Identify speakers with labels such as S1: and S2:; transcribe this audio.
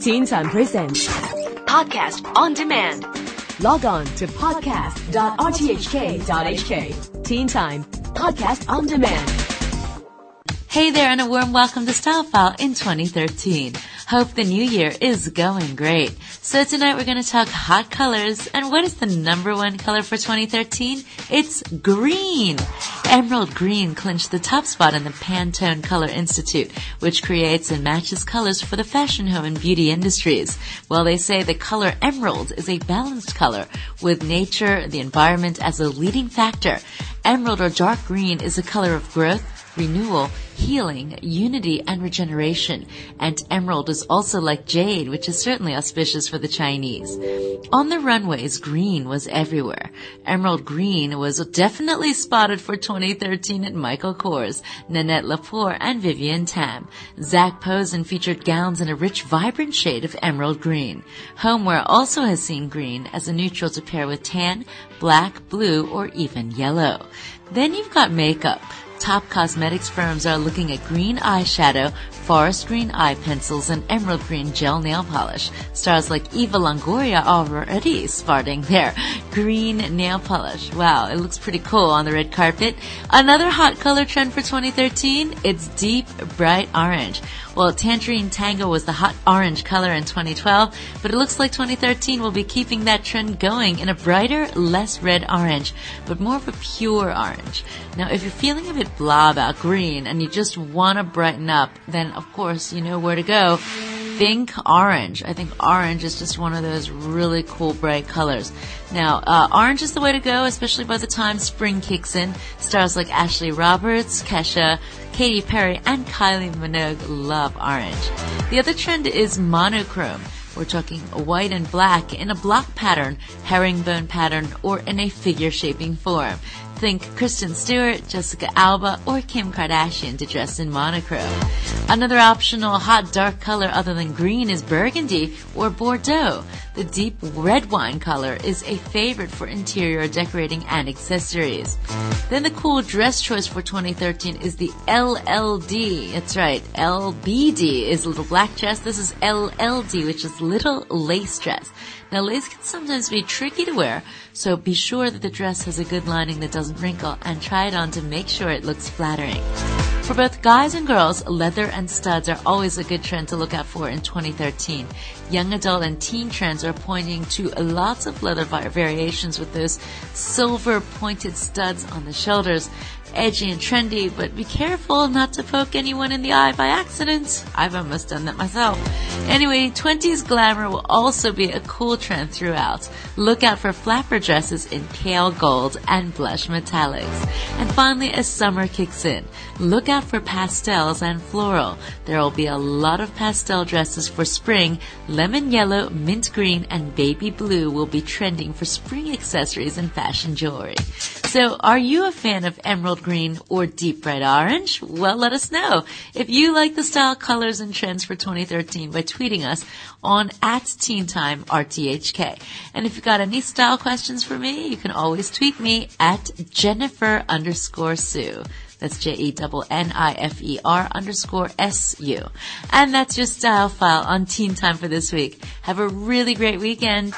S1: Teen Time Presents Podcast on Demand. Log on to podcast.rthk.hk. Teen Time Podcast on Demand.
S2: Hey there and a warm welcome to Style File in 2013. Hope the new year is going great. So tonight we're going to talk hot colors and what is the number one color for 2013? It's green. Emerald green clinched the top spot in the Pantone Color Institute, which creates and matches colors for the fashion, home, and beauty industries. Well, they say the color emerald is a balanced color with nature, the environment as a leading factor. Emerald or dark green is a color of growth, renewal, healing, unity, and regeneration. And emerald is also like jade, which is certainly auspicious for the Chinese. On the runways, green was everywhere. Emerald green was definitely spotted for 2013 at Michael Kors, Nanette Lepore, and Vivienne Tam. Zac Posen featured gowns in a rich, vibrant shade of emerald green. Homeware also has seen green as a neutral to pair with tan, black, blue, or even yellow. Then you've got makeup. Top cosmetics firms are looking at green eyeshadow, forest green eye pencils, and emerald green gel nail polish. Stars like Eva Longoria are already sporting their green nail polish. Wow, it looks pretty cool on the red carpet. Another hot color trend for 2013, it's deep bright orange. Well, Tangerine Tango was the hot orange color in 2012, but it looks like 2013 will be keeping that trend going in a brighter, less red orange, but more of a pure orange. Now, if you're feeling a bit blah about green and you just want to brighten up, then of course you know where to go. Think orange. I think orange is just one of those really cool bright colors. Now, uh, orange is the way to go, especially by the time spring kicks in. Stars like Ashley Roberts, Kesha, Katy Perry, and Kylie Minogue love orange. The other trend is monochrome. We're talking white and black in a block pattern, herringbone pattern, or in a figure shaping form. Think Kristen Stewart, Jessica Alba, or Kim Kardashian to dress in monochrome. Another optional hot dark color other than green is burgundy or Bordeaux. The deep red wine color is a favorite for interior decorating and accessories. Then the cool dress choice for 2013 is the LLD. That's right, LBD is little black dress. This is LLD, which is little lace dress. Now lace can sometimes be tricky to wear, so be sure that the dress has a good lining that doesn't wrinkle and try it on to make sure it looks flattering. For both guys and girls, leather and studs are always a good trend to look out for in 2013. Young adult and teen trends are pointing to lots of leather variations with those silver pointed studs on the shoulders edgy and trendy, but be careful not to poke anyone in the eye by accident. I've almost done that myself. Anyway, 20s glamour will also be a cool trend throughout. Look out for flapper dresses in pale gold and blush metallics. And finally, as summer kicks in, look out for pastels and floral. There will be a lot of pastel dresses for spring. Lemon yellow, mint green, and baby blue will be trending for spring accessories and fashion jewelry. So are you a fan of emerald green or deep red orange? Well, let us know. If you like the style, colors, and trends for 2013 by tweeting us on at Teen Time RTHK. And if you've got any style questions for me, you can always tweet me at Jennifer underscore Su. That's J-E-N-N-I-F-E-R underscore S-U. And that's your style file on Teen Time for this week. Have a really great weekend.